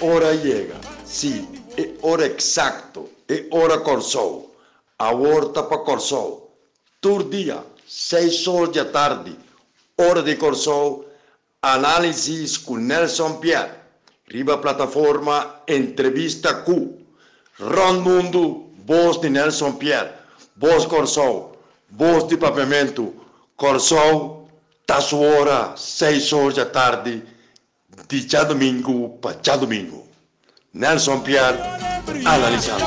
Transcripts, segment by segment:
Hora llega, sí, es hora exacto, es hora Corsou. Aborta para Corsou. Tur dia, seis horas da tarde, hora de Corsou, análisis com Nelson Pierre. Riba plataforma Entrevista Q. Ron Mundo, voz de Nelson Pierre, voz Corsou, voz de Pavimento, Corsou, tá sua hora, seis horas da tarde, já domingo para já domingo. Nelson Pierre, analisando.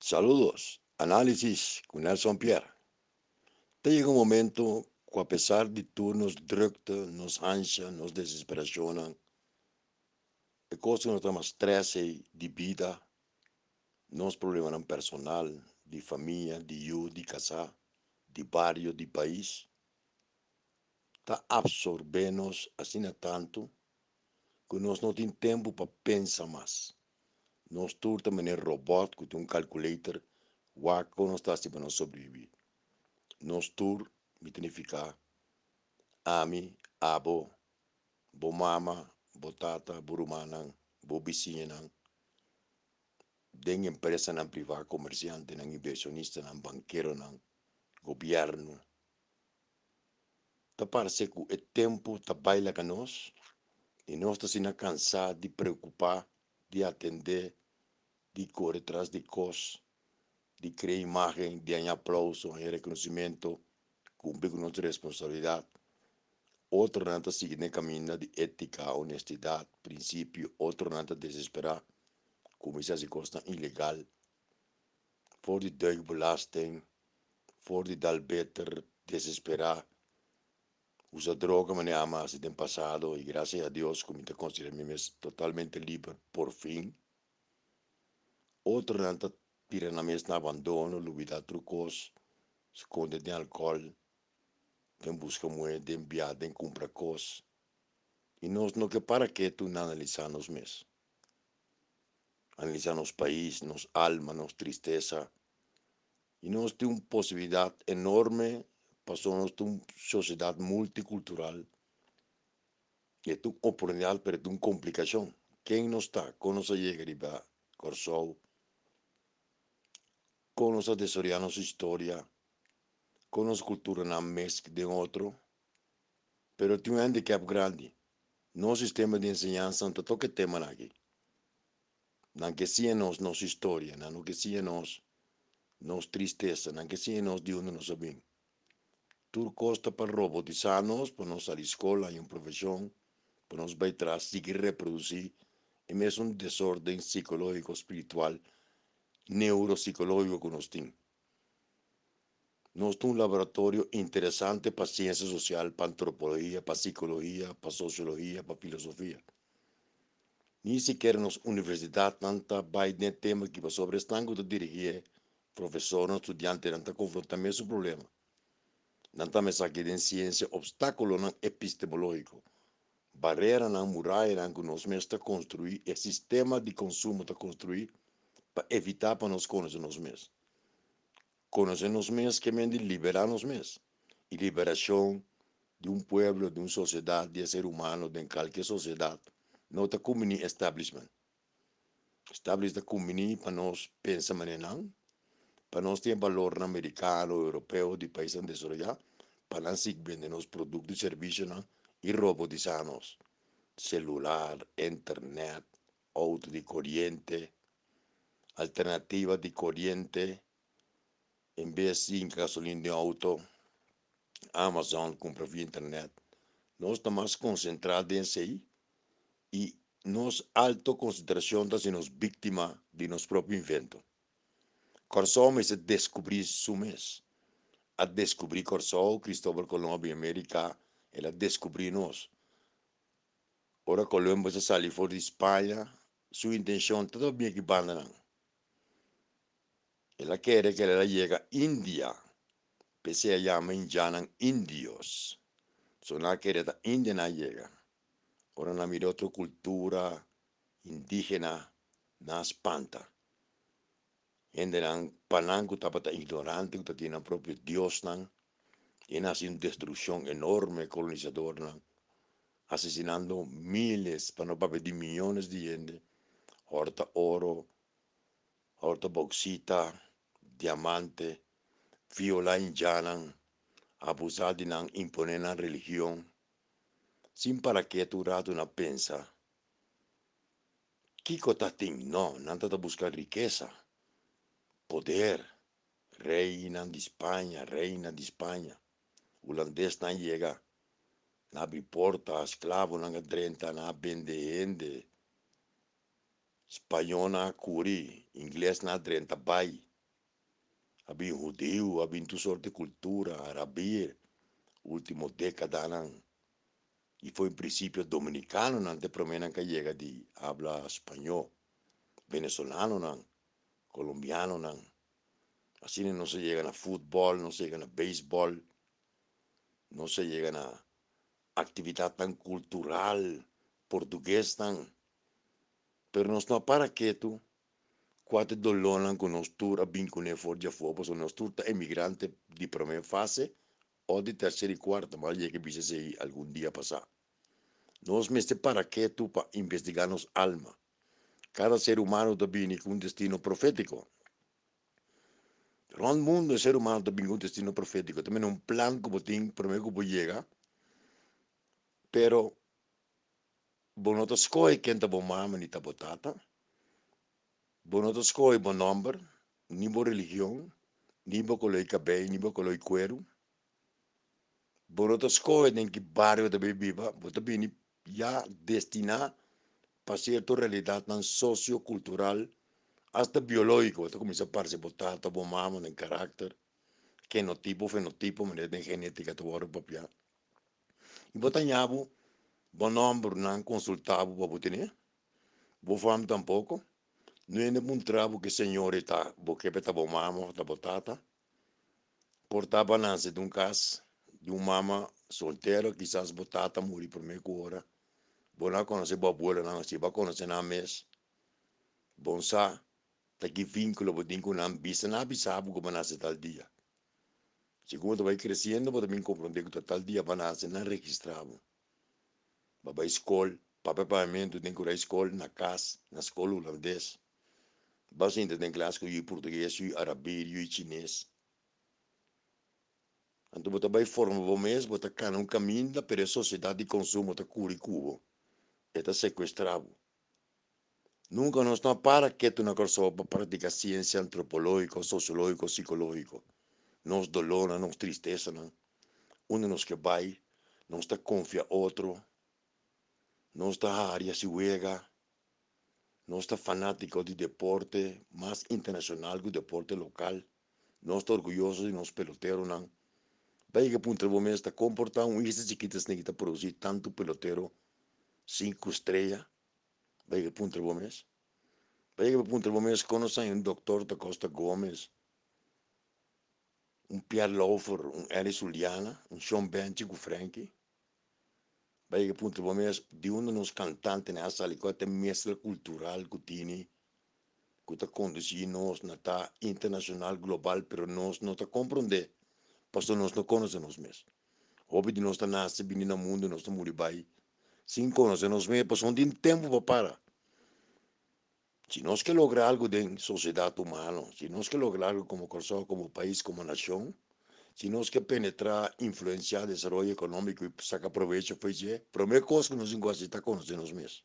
Saludos, análisis con Nelson Pierre. Te llega un momento que a pesar de turnos drukte, nos ansia, nos desesperacionan, e cose nos más stress de vida, nos problemas personal, de família, de eu, de casar, de barrio, de país, está absorvendo assim tanto que nós não temos tempo para pensar mais. Nós turta também robot que tem um calculator, waco nós está assim para nós sobreviver. Nós tur me significa ami, abo, bo mama, bo tata, burumanang, bo vizinha den empresa nan privada comerciante nan inversionista nan banquero nan governo ta parece que o tempo ta baila e nós de preocupar de atender de correr atrás de coisas de criar imagem de ganhar aplauso e reconhecimento cumprir com nossa responsabilidade outro está seguindo caminho de ética honestidade princípio outro está desesperar commissaris kosten illegal. Voor die duikbelasting, voor die dal beter desesperar. Usa droga me ama en pasado y gracias a Dios como te considero es totalmente libre por fin. Otro nanta pirana mes na abandono, lubida trucos, esconde de alcohol, den busca mue, den via, den compra cos. Y no, no que para que tú analizamos mes analisar nos país, nos alma, nos tristeza. Y nos tiene una posibilidad enorme para una sociedad multicultural. Y es una oportunidad, pero es una complicación. ¿Quién no está? Conoce llega a Corsou, conoce de su historia, conoce cultura na mezcla de otro, pero tiene un handicap grande. No sistema de enseñanza, no toque tema aquí que sea nos historia, que sea nos tristeza, que sea nos de onde nos sabemos. Tur costa para robotizarnos, para nos salir escola y una profesión, para nos vai atrás, seguir reproducir, y es un desorden psicológico, espiritual, neuropsicológico que nos tiene. Nos un laboratorio interesante para ciencia social, para antropología, para psicología, para sociología, para filosofía ni siquiera nos universidade tanta vai de tema que sobre estango de dirigir professor estudiante não confronta mesmo problema. Não tá mais aqui em ciência obstáculo não epistemológico. Barreira não muralha que nós mesmos construir é sistema de consumo tá construir para evitar para nós conhecer nós mesmos conhecer nós mesmos que de liberar nós mesmos e liberação de um povo de uma sociedade de ser humano de qualquer sociedade nota kumini establishment. Establish da kumini para nós pensa manenang, para nós ter valor americano, europeu, de países desarrollados, para nós vender nos produtos e serviços e robotizarnos. Celular, internet, auto de corriente, alternativa de corriente, em vez de gasolina de auto, Amazon compra via internet. Nós estamos concentrados em aí y nos alto consideración de nos víctima de nos propio invento. Corsó es descubrir su mes. A descubrir Corsó, Cristóbal Colón y América, él a descubrirnos. Ahora Colombo se salió fuera de España, su intención todavía que abandonan. Él quiere que él llegue a India, pese a llamar indios. Son la quiere que India no llega. Ahora na mira otra cultura indígena na espanta. Gente nan panang que tapata ignorante que tiene propio Dios nan. Y nace una destrucción enorme colonizadora, asesinando miles, para no pedir millones de gente, ahorita oro, ahorita bauxita, diamante, viola indiana, abusar de nan imponer religión, sin para que tu rato una pensa, Kiko tating, no, nada de buscar riqueza, poder, reina de España, reina de España, holandés no llega, na abrir porta, esclavo, na 30, na vende gente, espanhol na curi, inglês na 30 bai, habia judeu, habia tu sorte de cultura, arabia, último década, não. E foi em princípio dominicano, não te prometem que chega de habla espanhol, venezolano, não, colombiano, não, assim não se chega na futebol, não se chega na beisebol, não se chega na atividade tão cultural, português, tão, pero nós não para quieto, quatro dolonan com nós tour a bem com for de fogo, so nós tour tá emigrante de primeira fase ou de terceira e quarta, mas é que se algum dia passar. Nós meste para quieto para investigar nos alma. Cada ser humano também com um destino profético. Todo mundo é ser humano com um destino profético. Um plano que tem, primeiro que chega, pero Bonoto escolhe quem tá bom mama ni tá botata. Bonoto escolhe bom número, ni boa religião, ni boa coloi cabelo, ni boa coloi cuero. Bonoto escolhe nem que barrio da viva, bota bem já destinar para certa realidade não sociocultural, hasta biológico, bota começa a parecer botata, bom mama, nem caráter, genotipo, fenotipo, maneira de genética, tu ora papia. E bota nhabo, bom número não consultava para botar Bo fam tampoco. No é um trabalho que senhor está, porque está bom mama, está botata. Portava nasce de um caso, de uma mama solteira, quizás botata morri por meia hora. Bom não conhece boa abuela, não, se vai conhecer na mês. Bom sa, tá que vínculo, vou ter com uma bisa, na bisa, como nasce tal dia. Segundo vai crescendo, vou também compreender que tal dia vai nascer, não registrava. Baba escola, papel pagamento, tem que ir à escola, na casa, na escola holandês. Basta ainda tem classe com português, árabe, o chinês. Então, você vai formar o mês, você cana um caminho para a sociedade de consumo, da curicubo. Está sequestrado. Nunca nós não para que tu para praticar ciência antropológica, sociológica, psicológica. Nos dolor, nos tristeza, não. Onde nos que vai, nós está confia outro. Nós está área se juega. Nós está fanático de deporte mais internacional que deporte local. Nós está orgulhoso de nós peloteiros, não. Vai que punto o mês está comportando um isso chiquitas nem está produzir tanto peloteiro cinco o mês. Vai que punto o mês conhecem um doutor da Costa Gomes, um Pierre Lofer, um Elis Juliana, um Sean Bench com Frankie. Vai que punto o mês de dos cantantes nessa ali que é mestre cultural que tem que está conduzindo nós na tá internacional global, pero nós não está compreender, pastor nós não conhecemos mesmo. Houve de nós está nasce bem no mundo, nós estamos vai sem conhecer nós mesmos, pastor não tem tempo para parar. Se nós que lograr algo de sociedade humana, se nós que lograr algo como corso, como país, como nação, se nós que penetrar, influenciar desenvolvimento econômico e sacar proveito, foi a primeira coisa que nós encontramos conhecer nós mesmos.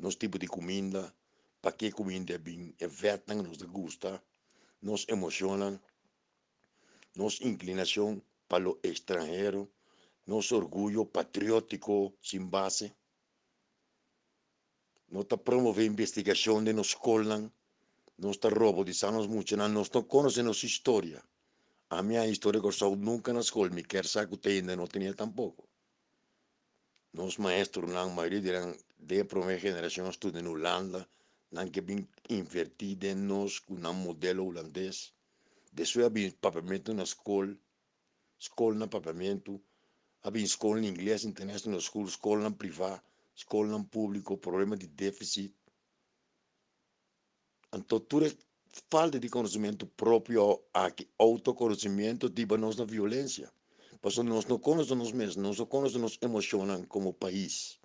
Nosso tipo de comida, para que comida é bem, é nos gusta, nos emociona, nossa inclinação para o estrangeiro, nosso orgulho patriótico sem base. Nós está promover investigação de nos escola, nós está robotizando muito, nós não conhecemos nossa história. A minha história eu nunca na escola, me quer saber que ainda não tinha tampouco. Nos maestros, na maioria dirão, de primeira geração estudam na Holanda, não que bem invertido em nós com um modelo holandês. Depois havia papamento na escola, escola na papamento, havia escola em inglês, international school, privada, escola na público, problema de tudo é falta de conhecimento próprio, aqui, autoconhecimento, tipo nossa violência. Pues nós não conhecemos mesmos, nós não conhecemos emocionam como país.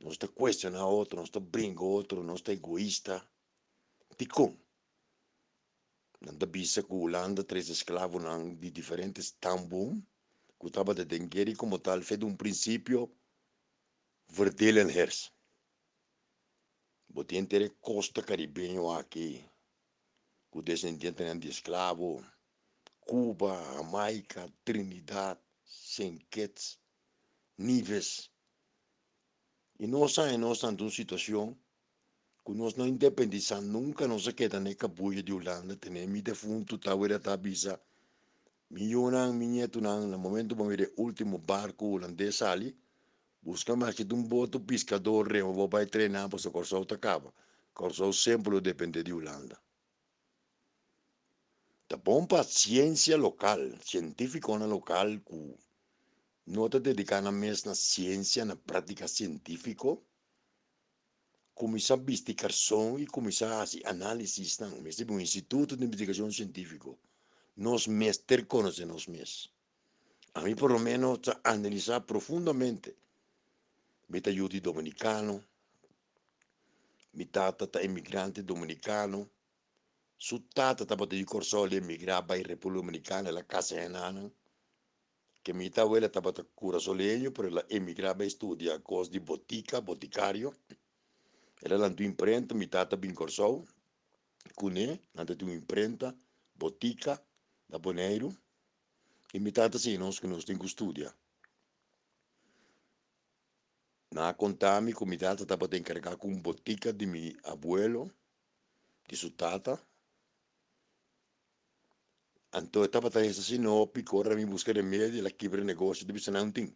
Nós está questiona outro, nós está brinca outro, nós está egoísta. Ticum. Nanda bisa que Holanda três escravos de diferentes tambum, que estava de dengueri como tal, fez um princípio verdelen hers. Botem ter costa caribenho aqui, com descendente de escravo, Cuba, Jamaica, Trinidad, Saint Kitts, Nives. E nós estamos nós em uma situação que nós não independizamos nunca, nós queda na cabuia de Holanda, temos defunto, tawera tabisa, milhões, minheto, no momento o último barco holandês ali, busca mais que um boto pescador, remo, vai treinar para o corso acaba. Corso sempre depende de Holanda. Tá bom para ciência local, científico na local, que não está mais na ciência, na prática científica, começar a investigação e começar a análise, não, é um instituto de investigação científica. Nós mestres conhecemos mesmos. A mim, por lo menos, analisar profundamente. Me ajuda dominicano, mi tata é imigrante dominicano, su tata estaba de corsole emigraba in Repubblica Dominicana la casa enana che mi abuela estaba de cura soleño pero la emigraba e studia cos di botica boticario era la tu imprenta mi tata bin corso cune nanda tu imprenta botica da boneiro e mi tata sì non che non sto studia na contami come mi tata estaba de encargar con botica di mi abuelo di su tata Então, eu estava assim, não, picora, me buscar de meio, ela quebra negócio, de bisa não tem.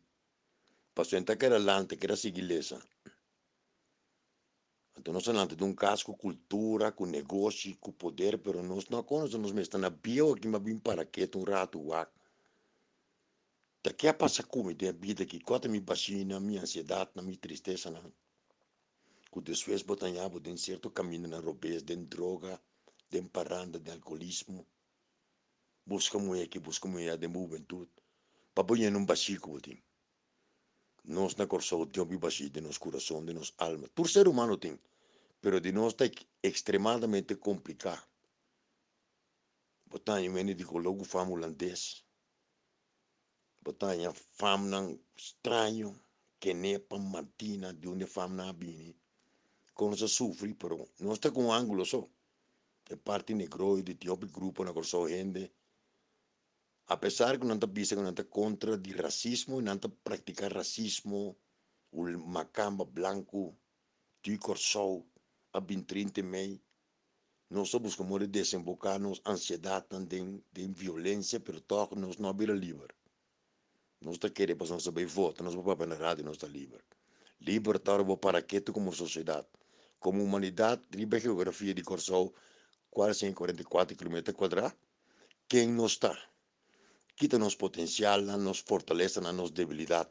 Passou então que era lante, que era sigilesa. Então, nós falamos de um casco, cultura, com negócio, com poder, pero nós não conhecemos, nós estamos na bio aqui, mas bem para que um rato, uac. Daqui a passar como, de a vida aqui, quanto me baixina, minha ansiedade, minha tristeza, não. Que depois botanhava de um certo caminho na robês, de droga, de paranda, de alcoolismo busca mulher que busca mulher de juventude para pôr num basículo tem nós na corso tem um de nos coração de nos alma. Todo ser humano tem pero de nós está extremadamente complicado. Botar em mene de logo fama holandês botar em fama estranho que nepa martina de onde fama na bini quando se sofre pero nós está com ângulo só de parte negroide de outro grupo na corso gente a pesar que não está que não está contra de racismo, não está praticar racismo, o macamba branco, de corsol, a 30 mei, nós somos como de desembocar nos ansiedade, de, de violência, pero toque nós não abrir livre. Nós está querendo para nós saber voto, nós vamos para na rádio, nós está livre. Libertar o paraquete como sociedade, como humanidade, livre geografia de corsol, quase 44 km quadrados, quem não está? Quita-nos potencial, nos fortalece, nos debilidade.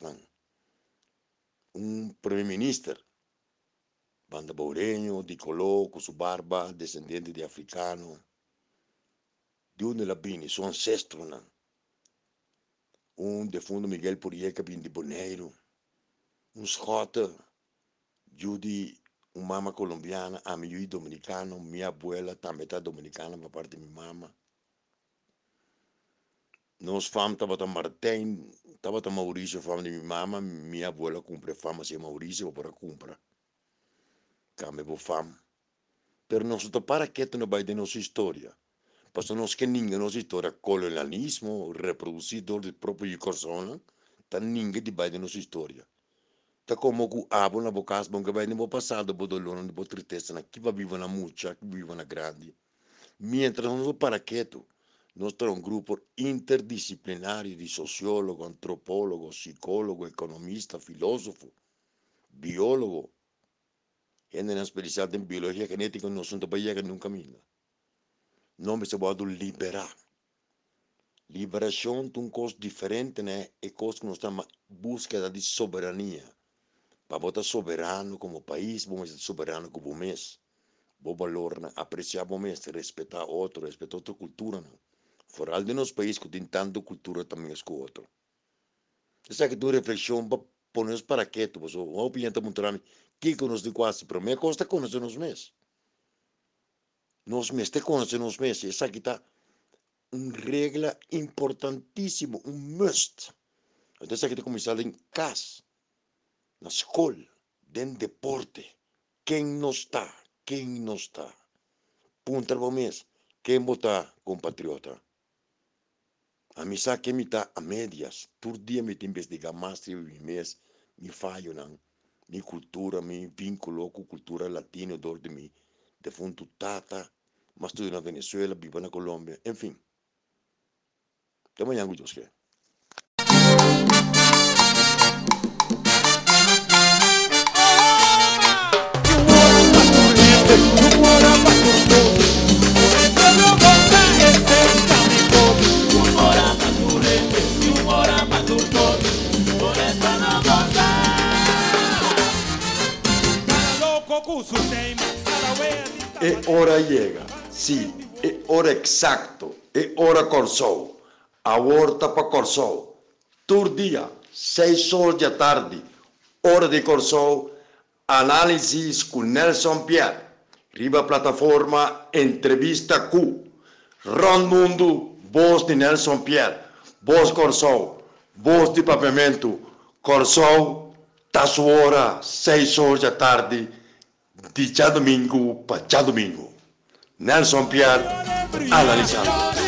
Um primeiro-ministro, banda Bourenho, de Colô, com sua barba, descendente de africano, de onde ela vem, seu ancestro, não? um defundo Miguel Purieca, vem de Boneiro, um escota, de uma mama colombiana, a minha dominicano, minha abuela também está dominicana, por parte de minha mama. Nós fam tava ta Martin, tava ta Maurício fam de minha mama, minha abuela cumpre fama se Maurício para compra. Came bo fam. Pero nós to para que não vai de nossa história. Porque nós que ninguém nossa história colonialismo, reproduzido de próprio coração, tá ninguém de vai de nossa história. Tá como que abo na boca bom que vai no passado, bo dolor, bo tristeza, que vai viver na mucha, que vive na grande. Mientras nós para quieto, nós temos um grupo interdisciplinário de sociólogo, antropólogo, psicólogo, economista, filósofo, biólogo. Gente especializada em biologia genética, nós não trabalhamos num caminho. Nome se pode liberar. Liberação de um coisa diferente, né? É coisa que nós estamos búsqueda de soberania. Para botar soberano como país, vamos ser soberano como mês. Vou valor, apreciar o mês, respeitar outro, respeitar outra cultura, não Fora de nosso país que tem tanta cultura também é com outro. Essa que tu reflexão para poner para tu você, uma opinião tá muito grande, que conosco de quase, para costa conhecer nos meses. Nos meses, te conhecer nos meses, essa aqui tá uma regra importantíssima, um must. Então essa aqui tem começado em casa, na escola, dentro deporte, quem não está, quem não está. Punta ao mês, quem botar compatriota. A mim sabe que a médias. Todo dia me tem investigar mais de um mês. Me falho, não. Minha cultura, meu vínculo com a cultura latina dor de mim. De fundo, tata. Mas tudo na Venezuela, vivo na Colômbia. Enfim. Até amanhã, Deus quer. É hora chega, sim, é hora exacto, é hora Corsou. A horta para Corsou. Todo dia, seis horas da tarde, hora de Corsou, análise com Nelson Pierre. Riba plataforma Entrevista Q. Ron Mundo, voz de Nelson Pierre. Voz Corsou, voz de pavimento. Corsou, tá sua hora, seis horas da tarde di già domingo, pa già domingo. Nelson Pierre, analizzando.